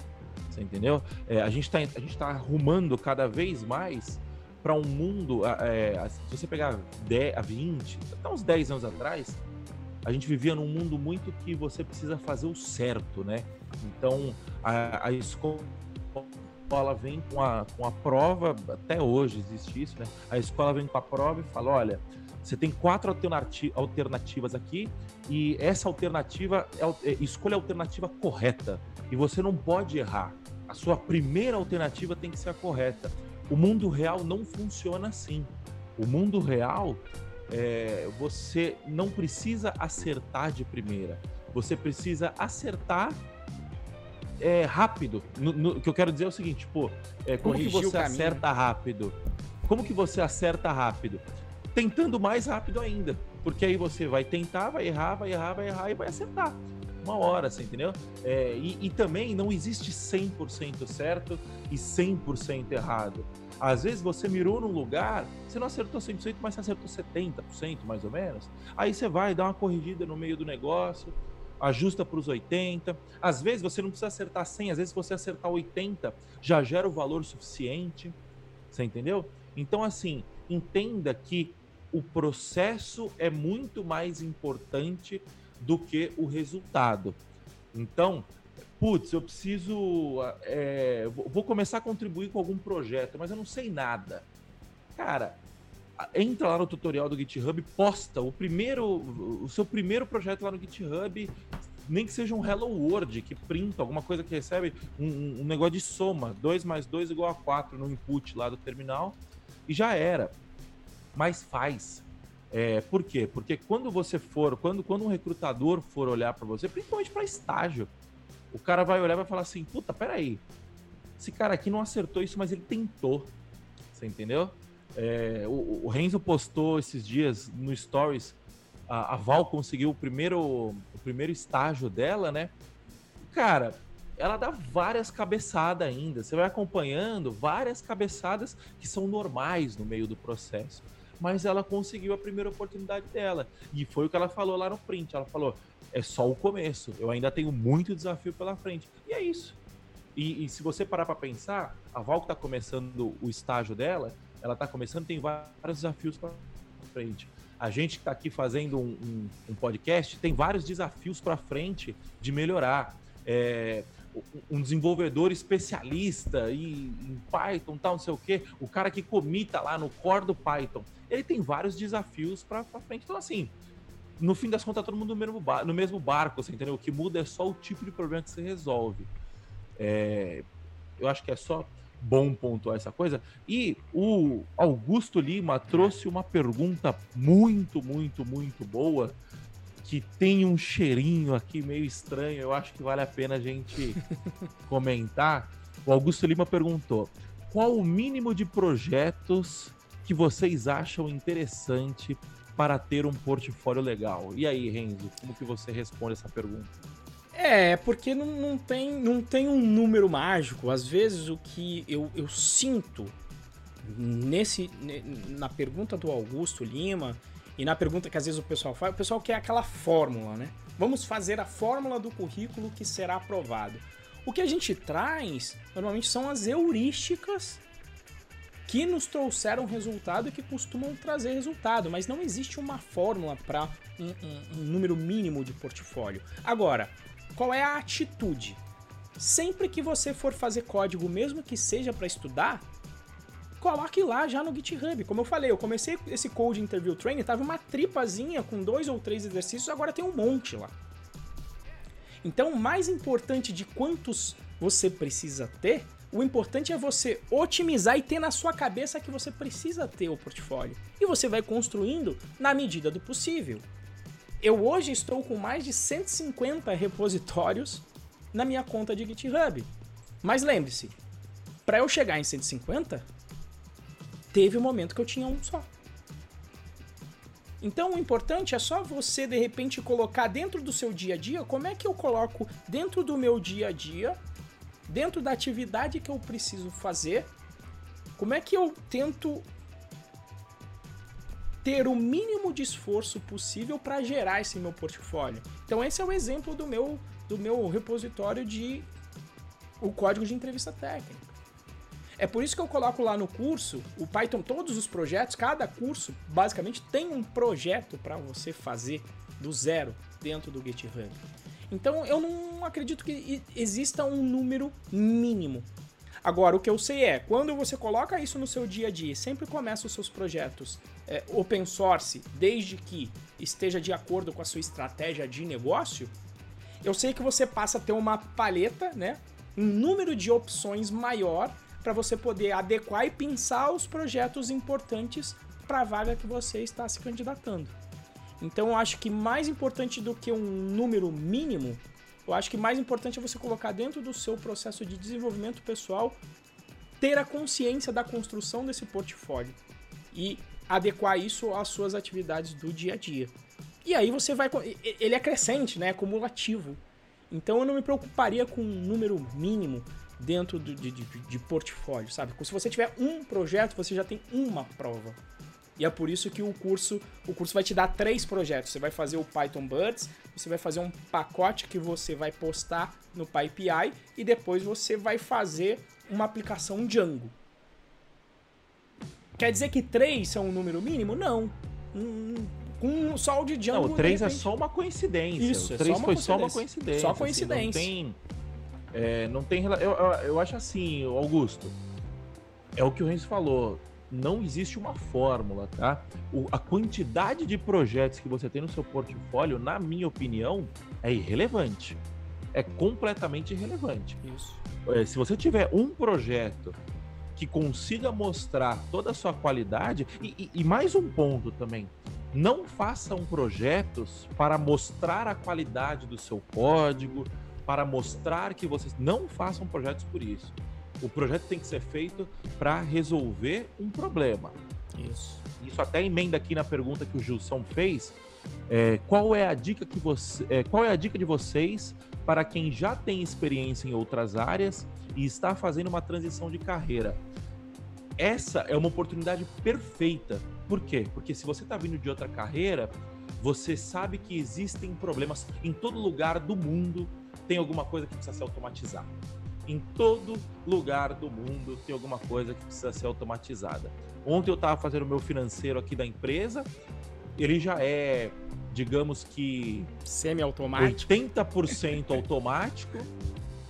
Você entendeu? É, a gente está tá arrumando cada vez mais para um mundo. É, se você pegar 10, 20, até uns 10 anos atrás, a gente vivia num mundo muito que você precisa fazer o certo, né? Então, a, a escola vem com a, com a prova, até hoje existe isso, né? A escola vem com a prova e fala: olha, você tem quatro alternativas aqui e essa alternativa é, é escolha a alternativa correta e você não pode errar. A sua primeira alternativa tem que ser a correta. O mundo real não funciona assim. O mundo real é, você não precisa acertar de primeira. Você precisa acertar é, rápido. No, no, o que eu quero dizer é o seguinte, tipo, é, como que você acerta rápido? Como que você acerta rápido? Tentando mais rápido ainda. Porque aí você vai tentar, vai errar, vai errar, vai errar e vai acertar. Uma hora, você entendeu? É, e, e também não existe 100% certo e 100% errado. Às vezes você mirou num lugar, você não acertou 100%, mas você acertou 70% mais ou menos. Aí você vai dar uma corrigida no meio do negócio, ajusta para os 80. Às vezes você não precisa acertar 100, às vezes você acertar 80 já gera o valor suficiente. Você entendeu? Então, assim, entenda que o processo é muito mais importante do que o resultado. Então, putz, eu preciso. É, vou começar a contribuir com algum projeto, mas eu não sei nada. Cara, entra lá no tutorial do GitHub, posta o primeiro, o seu primeiro projeto lá no GitHub, nem que seja um Hello World, que printa alguma coisa que recebe um, um negócio de soma, 2 mais 2 igual a 4 no input lá do terminal, e já era. Mas faz. É, por quê? Porque quando você for, quando, quando um recrutador for olhar para você, principalmente para estágio, o cara vai olhar e vai falar assim: puta, peraí, esse cara aqui não acertou isso, mas ele tentou. Você entendeu? É, o, o Renzo postou esses dias no Stories. A, a, Val conseguiu o primeiro, o primeiro estágio dela, né? Cara, ela dá várias cabeçadas ainda. Você vai acompanhando várias cabeçadas que são normais no meio do processo. Mas ela conseguiu a primeira oportunidade dela. E foi o que ela falou lá no print. Ela falou: é só o começo. Eu ainda tenho muito desafio pela frente. E é isso. E, e se você parar para pensar, a Val que está começando o estágio dela, ela está começando, tem vários desafios para frente. A gente que está aqui fazendo um, um, um, podcast tem vários desafios para frente de melhorar. É, um desenvolvedor especialista em, em Python, tal, não sei o quê, o cara que comita lá no core do Python, ele tem vários desafios para frente. Então, assim, no fim das contas, todo mundo no mesmo, no mesmo barco, você entendeu? O que muda é só o tipo de problema que você resolve. É, eu acho que é só bom pontuar essa coisa. E o Augusto Lima trouxe uma pergunta muito, muito, muito boa, que tem um cheirinho aqui meio estranho, eu acho que vale a pena a gente comentar. O Augusto Lima perguntou: qual o mínimo de projetos que vocês acham interessante para ter um portfólio legal? E aí, Renzo, como que você responde essa pergunta? É, porque não, não, tem, não tem um número mágico. Às vezes o que eu, eu sinto nesse na pergunta do Augusto Lima e na pergunta que às vezes o pessoal faz, o pessoal quer aquela fórmula, né? Vamos fazer a fórmula do currículo que será aprovado. O que a gente traz normalmente são as heurísticas que nos trouxeram resultado e que costumam trazer resultado, mas não existe uma fórmula para um, um, um número mínimo de portfólio. Agora, qual é a atitude? Sempre que você for fazer código, mesmo que seja para estudar, coloque lá já no GitHub. Como eu falei, eu comecei esse Code Interview Training, tava uma tripazinha com dois ou três exercícios, agora tem um monte lá. Então, mais importante de quantos você precisa ter o importante é você otimizar e ter na sua cabeça que você precisa ter o portfólio. E você vai construindo na medida do possível. Eu hoje estou com mais de 150 repositórios na minha conta de GitHub. Mas lembre-se, para eu chegar em 150, teve um momento que eu tinha um só. Então o importante é só você de repente colocar dentro do seu dia a dia, como é que eu coloco dentro do meu dia a dia dentro da atividade que eu preciso fazer, como é que eu tento ter o mínimo de esforço possível para gerar esse meu portfólio. Então esse é o exemplo do meu do meu repositório de o código de entrevista técnica. É por isso que eu coloco lá no curso, o Python, todos os projetos, cada curso basicamente tem um projeto para você fazer do zero dentro do GitHub. Então eu não acredito que exista um número mínimo. Agora, o que eu sei é, quando você coloca isso no seu dia a dia, sempre começa os seus projetos é, open source, desde que esteja de acordo com a sua estratégia de negócio, eu sei que você passa a ter uma paleta, né? Um número de opções maior para você poder adequar e pensar os projetos importantes para a vaga que você está se candidatando. Então eu acho que mais importante do que um número mínimo, eu acho que mais importante é você colocar dentro do seu processo de desenvolvimento pessoal ter a consciência da construção desse portfólio e adequar isso às suas atividades do dia a dia. E aí você vai. Ele é crescente, né? É cumulativo. Então eu não me preocuparia com um número mínimo dentro de, de, de portfólio, sabe? Se você tiver um projeto, você já tem uma prova. E é por isso que o curso, o curso vai te dar três projetos. Você vai fazer o Python Birds, você vai fazer um pacote que você vai postar no PyPI e depois você vai fazer uma aplicação Django. Quer dizer que três são um número mínimo? Não. Com só o de Django. Não, o três é só uma coincidência. Isso, o três é foi só uma coincidência. Só coincidência. Assim, não tem. É, não tem eu, eu, acho assim, Augusto. É o que o Renzo falou não existe uma fórmula, tá? O, a quantidade de projetos que você tem no seu portfólio, na minha opinião, é irrelevante. É completamente irrelevante. Isso. É, se você tiver um projeto que consiga mostrar toda a sua qualidade, e, e, e mais um ponto também, não façam projetos para mostrar a qualidade do seu código, para mostrar que vocês. Não façam projetos por isso. O projeto tem que ser feito para resolver um problema. Isso. Isso até emenda aqui na pergunta que o Gilson fez. É, qual é a dica que você, é, qual é a dica de vocês para quem já tem experiência em outras áreas e está fazendo uma transição de carreira? Essa é uma oportunidade perfeita. Por quê? Porque se você está vindo de outra carreira, você sabe que existem problemas em todo lugar do mundo. Tem alguma coisa que precisa ser automatizada. Em todo lugar do mundo tem alguma coisa que precisa ser automatizada. Ontem eu estava fazendo o meu financeiro aqui da empresa, ele já é, digamos que. Semi-automático. 80% automático.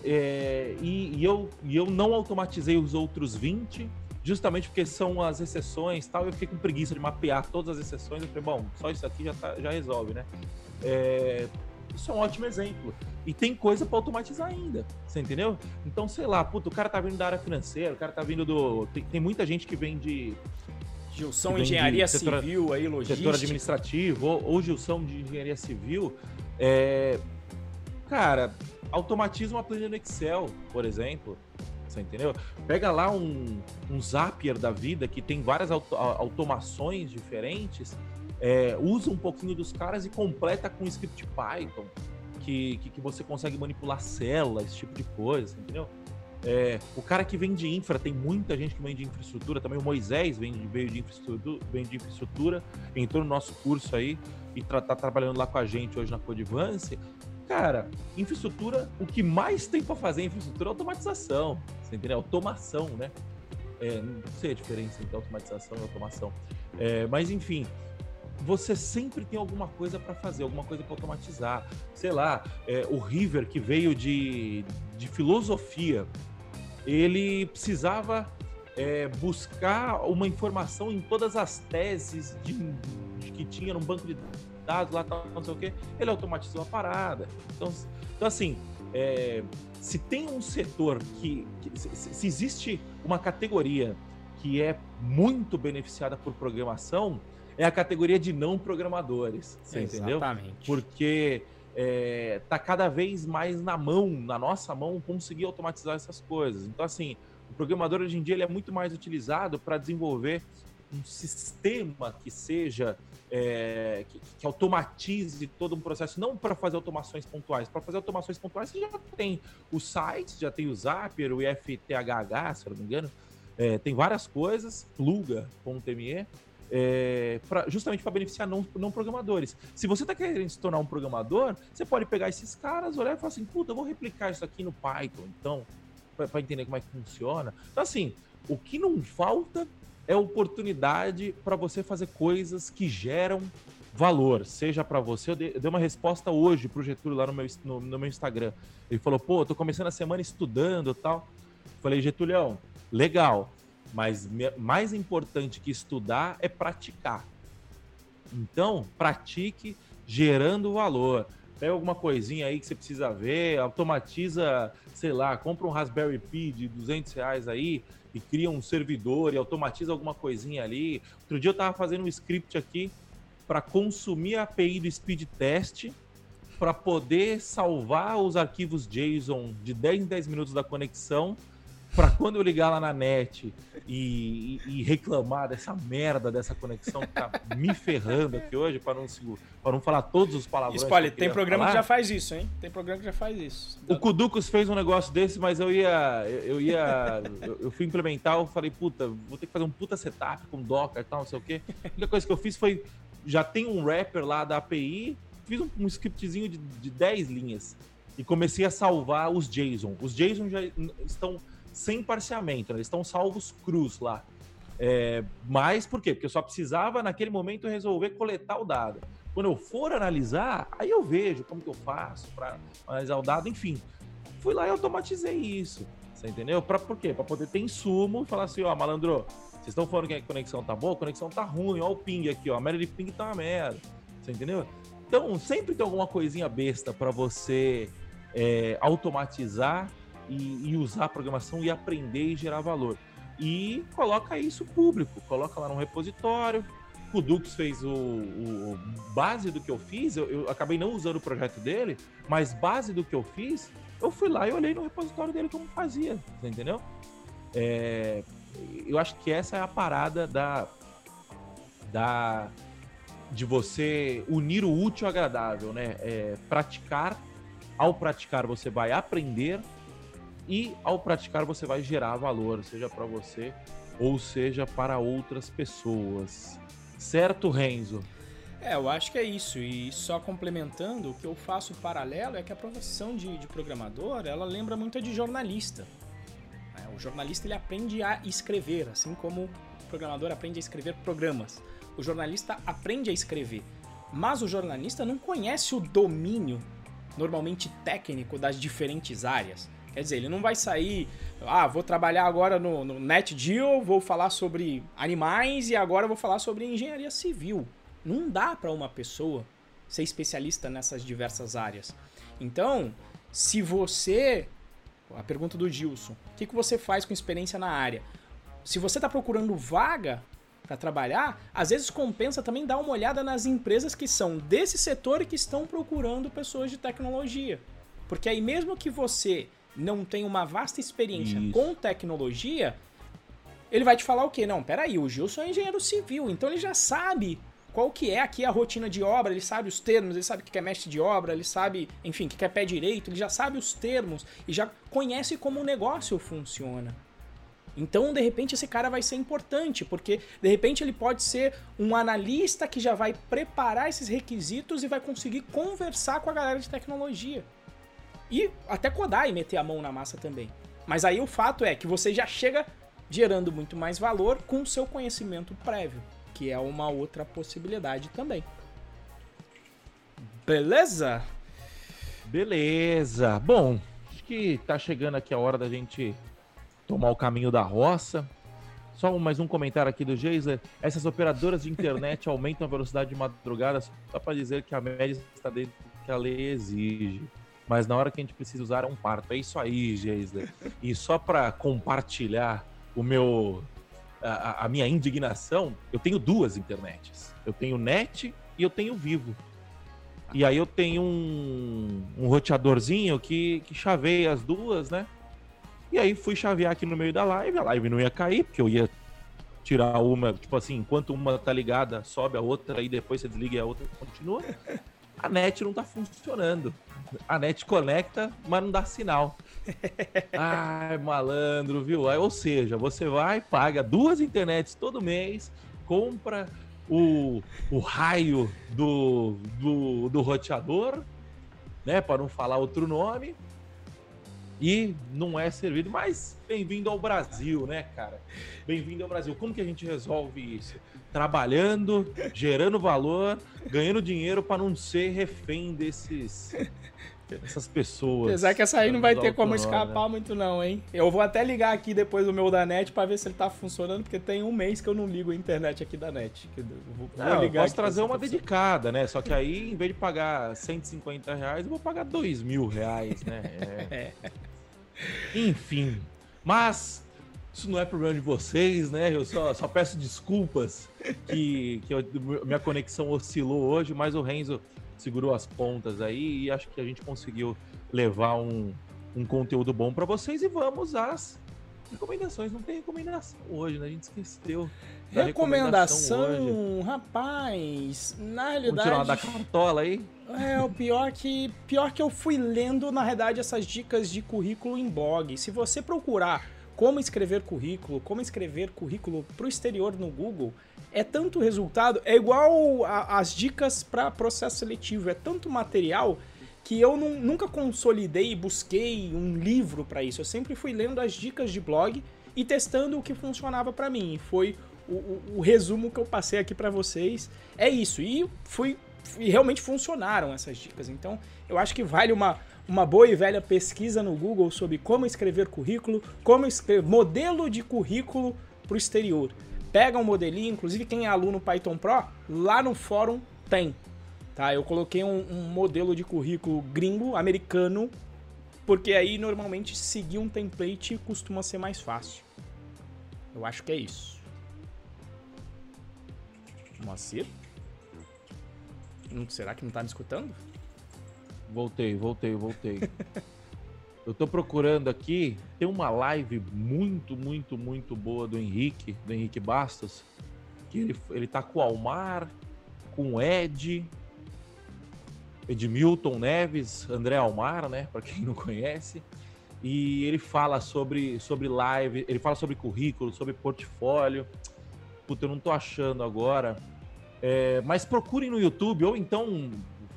É, e, e, eu, e eu não automatizei os outros 20%, justamente porque são as exceções tal. Eu fiquei com preguiça de mapear todas as exceções. Eu falei, bom, só isso aqui já, tá, já resolve, né? É, isso é um ótimo exemplo. E tem coisa para automatizar ainda, você entendeu? Então, sei lá, puto, o cara tá vindo da área financeira, o cara tá vindo do. Tem, tem muita gente que vem de. Gilson Engenharia de setor, Civil, aí, logística. Setor administrativo, ou, ou Gilson de Engenharia Civil. É, cara, automatiza uma planilha no Excel, por exemplo. Você entendeu? Pega lá um, um Zapier da vida que tem várias auto automações diferentes, é, usa um pouquinho dos caras e completa com script Python, que, que, que você consegue manipular células, esse tipo de coisa, entendeu? É, o cara que vem de infra, tem muita gente que vem de infraestrutura, também o Moisés vem de, veio de infraestrutura, vem de infraestrutura, entrou no nosso curso aí e tá, tá trabalhando lá com a gente hoje na Codivance. Cara, infraestrutura, o que mais tem para fazer em infraestrutura é automatização, você entendeu? Automação, né? É, não sei a diferença entre automatização e automação. É, mas enfim, você sempre tem alguma coisa para fazer, alguma coisa para automatizar. Sei lá, é, o River que veio de, de filosofia, ele precisava é, buscar uma informação em todas as teses de, de, que tinha no banco de dados lá, tal, não sei o que, ele automatizou a parada. Então, então assim, é, se tem um setor que, que se, se, existe uma categoria que é muito beneficiada por programação, é a categoria de não programadores, você Exatamente. entendeu? Porque é, tá cada vez mais na mão, na nossa mão, conseguir automatizar essas coisas. Então, assim, o programador hoje em dia ele é muito mais utilizado para desenvolver um sistema que seja é, que, que, automatize todo um processo, não para fazer automações pontuais. Para fazer automações pontuais, você já tem os sites, já tem o Zapier, o IFTHH, se eu não me engano, é, tem várias coisas, pluga.me, é, pra, justamente para beneficiar não, não programadores. Se você está querendo se tornar um programador, você pode pegar esses caras, olhar e falar assim, puta, eu vou replicar isso aqui no Python, então, para entender como é que funciona. Então, assim, o que não falta é oportunidade para você fazer coisas que geram valor, seja para você. Eu dei, eu dei, uma resposta hoje pro Getúlio lá no meu, no, no meu Instagram. Ele falou, pô, eu tô começando a semana estudando tal. Falei, Getúlio, legal. Mas mais importante que estudar é praticar. Então, pratique gerando valor. Pega alguma coisinha aí que você precisa ver, automatiza, sei lá, compra um Raspberry Pi de 200 reais aí e cria um servidor e automatiza alguma coisinha ali. Outro dia eu estava fazendo um script aqui para consumir a API do speed test para poder salvar os arquivos JSON de 10 em 10 minutos da conexão para quando eu ligar lá na net e, e, e, reclamar dessa merda dessa conexão que tá me ferrando aqui hoje, para não, não falar todos os palavrões. Spoiler, tem programa falar. que já faz isso, hein? Tem programa que já faz isso. O Kuducos fez um negócio desse, mas eu ia. Eu ia. eu fui implementar, eu falei, puta, vou ter que fazer um puta setup com Docker e tal, não sei o quê. A única coisa que eu fiz foi. Já tem um wrapper lá da API, fiz um, um scriptzinho de, de 10 linhas e comecei a salvar os JSON. Os JSON já estão sem parciamento, né? eles estão salvos cruz lá. É, mas por quê? Porque eu só precisava, naquele momento, resolver coletar o dado. Quando eu for analisar, aí eu vejo como que eu faço para analisar o dado, enfim. Fui lá e automatizei isso. Você entendeu? Pra, por quê? Para poder ter insumo e falar assim, ó, malandro, vocês estão falando que a conexão tá boa, a conexão tá ruim, ó o ping aqui, ó, a média de ping tá uma merda. Você entendeu? Então, sempre tem alguma coisinha besta para você é, automatizar e, e usar a programação e aprender e gerar valor. E coloca isso público, coloca lá no repositório. O Dux fez o, o, base do que eu fiz, eu, eu, acabei não usando o projeto dele, mas base do que eu fiz, eu fui lá e olhei no repositório dele como fazia, entendeu? É, eu acho que essa é a parada da, da de você unir o útil ao agradável, né? É, praticar, ao praticar você vai aprender e ao praticar você vai gerar valor, seja para você ou seja para outras pessoas. Certo, Renzo? É, eu acho que é isso. E só complementando, o que eu faço paralelo é que a profissão de, de programador, ela lembra muito de jornalista. É, o jornalista ele aprende a escrever, assim como o programador aprende a escrever programas. O jornalista aprende a escrever, mas o jornalista não conhece o domínio normalmente técnico das diferentes áreas. Quer dizer, ele não vai sair, ah, vou trabalhar agora no, no NetGeo, vou falar sobre animais e agora vou falar sobre engenharia civil. Não dá para uma pessoa ser especialista nessas diversas áreas. Então, se você. A pergunta do Gilson: o que, que você faz com experiência na área? Se você está procurando vaga para trabalhar, às vezes compensa também dar uma olhada nas empresas que são desse setor e que estão procurando pessoas de tecnologia. Porque aí, mesmo que você não tem uma vasta experiência Isso. com tecnologia, ele vai te falar o quê? Não, peraí, o Gilson é engenheiro civil, então ele já sabe qual que é aqui a rotina de obra, ele sabe os termos, ele sabe o que é mestre de obra, ele sabe, enfim, o que é pé direito, ele já sabe os termos e já conhece como o negócio funciona. Então, de repente, esse cara vai ser importante, porque de repente ele pode ser um analista que já vai preparar esses requisitos e vai conseguir conversar com a galera de tecnologia. E até codar e meter a mão na massa também. Mas aí o fato é que você já chega gerando muito mais valor com o seu conhecimento prévio, que é uma outra possibilidade também. Beleza? Beleza. Bom, acho que tá chegando aqui a hora da gente tomar o caminho da roça. Só mais um comentário aqui do Geisler. Essas operadoras de internet aumentam a velocidade de madrugada só para dizer que a média está dentro do que a lei exige. Mas na hora que a gente precisa usar é um parto. É isso aí, Geisler. E só para compartilhar o meu a, a, minha indignação, eu tenho duas internets. Eu tenho net e eu tenho vivo. E aí eu tenho um, um roteadorzinho que, que chaveia as duas, né? E aí fui chavear aqui no meio da live, a live não ia cair, porque eu ia tirar uma, tipo assim, enquanto uma tá ligada, sobe a outra, aí depois você desliga e a outra continua. A net não tá funcionando. A net conecta, mas não dá sinal. Ai, malandro, viu? ou seja, você vai, paga duas internets todo mês, compra o, o raio do, do, do roteador, né? Para não falar outro nome, e não é servido. Mas bem-vindo ao Brasil, né, cara? Bem-vindo ao Brasil. Como que a gente resolve isso? Trabalhando, gerando valor, ganhando dinheiro para não ser refém desses essas pessoas. Apesar que essa aí não vai ter como escapar né? muito não, hein? Eu vou até ligar aqui depois o meu da net para ver se ele tá funcionando, porque tem um mês que eu não ligo a internet aqui da net. Vou, não, ligar posso trazer uma dedicada, né? Só que aí, em vez de pagar 150 reais, eu vou pagar 2 mil reais, né? É. é. Enfim, mas isso não é problema de vocês, né? Eu só, só peço desculpas que, que eu, minha conexão oscilou hoje, mas o Renzo segurou as pontas aí e acho que a gente conseguiu levar um, um conteúdo bom para vocês e vamos às recomendações. Não tem recomendação hoje, né? A gente esqueceu. Recomendação, recomendação rapaz, na realidade. Vamos tirar uma da cartola aí? É, o pior que pior que eu fui lendo, na realidade, essas dicas de currículo em blog. Se você procurar como escrever currículo, como escrever currículo para o exterior no Google, é tanto resultado, é igual a, as dicas para processo seletivo, é tanto material que eu não, nunca consolidei e busquei um livro para isso. Eu sempre fui lendo as dicas de blog e testando o que funcionava para mim. E foi o, o, o, resumo que eu passei aqui para vocês. É isso. E fui e realmente funcionaram essas dicas. Então, eu acho que vale uma, uma boa e velha pesquisa no Google sobre como escrever currículo, como escrever modelo de currículo para o exterior. Pega um modelinho, inclusive quem é aluno Python Pro, lá no fórum tem. Tá? Eu coloquei um, um modelo de currículo gringo, americano, porque aí normalmente seguir um template costuma ser mais fácil. Eu acho que é isso. Moacir? será que não tá me escutando? Voltei, voltei, voltei. Eu tô procurando aqui, tem uma live muito, muito, muito boa do Henrique, do Henrique Bastos, que ele, ele tá com o Almar, com o Ed, Edmilton Neves, André Almar, né, para quem não conhece. E ele fala sobre, sobre live, ele fala sobre currículo, sobre portfólio. Puta, eu não tô achando agora. É, mas procurem no YouTube ou então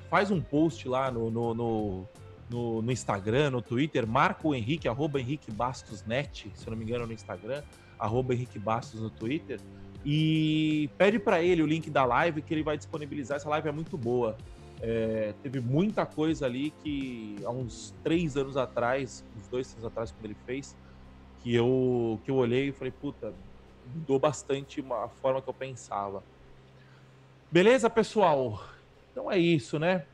faz um post lá no, no, no, no, no Instagram, no Twitter, marca o Henrique, arroba Henrique Bastos Net, se eu não me engano no Instagram, arroba Henrique Bastos no Twitter, e pede para ele o link da live que ele vai disponibilizar. Essa live é muito boa. É, teve muita coisa ali que há uns três anos atrás, uns dois anos atrás, quando ele fez, que eu, que eu olhei e falei, puta, mudou bastante a forma que eu pensava. Beleza, pessoal? Então é isso, né?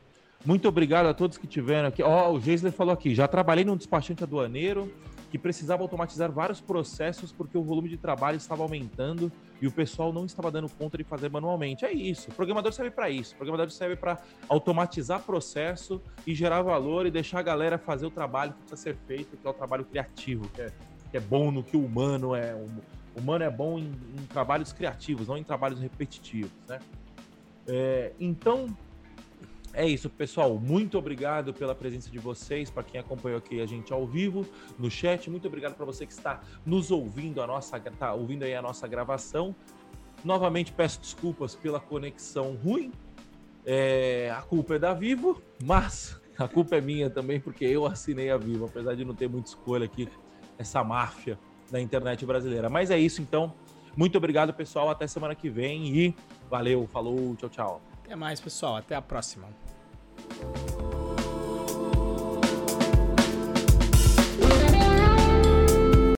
Muito obrigado a todos que tiveram aqui. Ó, oh, o Geisler falou aqui, já trabalhei num despachante aduaneiro, que precisava automatizar vários processos porque o volume de trabalho estava aumentando e o pessoal não estava dando conta de fazer manualmente. É isso. O programador serve para isso. O programador serve para automatizar processo e gerar valor e deixar a galera fazer o trabalho que precisa ser feito, que é o trabalho criativo, que é, que é bom no que o humano é. O humano é bom em, em trabalhos criativos, não em trabalhos repetitivos, né? É, então, é isso, pessoal. Muito obrigado pela presença de vocês, para quem acompanhou aqui a gente ao vivo no chat. Muito obrigado para você que está nos ouvindo a nossa, tá ouvindo aí a nossa gravação. Novamente peço desculpas pela conexão ruim. É, a culpa é da Vivo, mas a culpa é minha também porque eu assinei a Vivo, apesar de não ter muita escolha aqui essa máfia da internet brasileira. Mas é isso, então. Muito obrigado, pessoal. Até semana que vem e valeu, falou, tchau, tchau. Até mais, pessoal. Até a próxima. Thank you.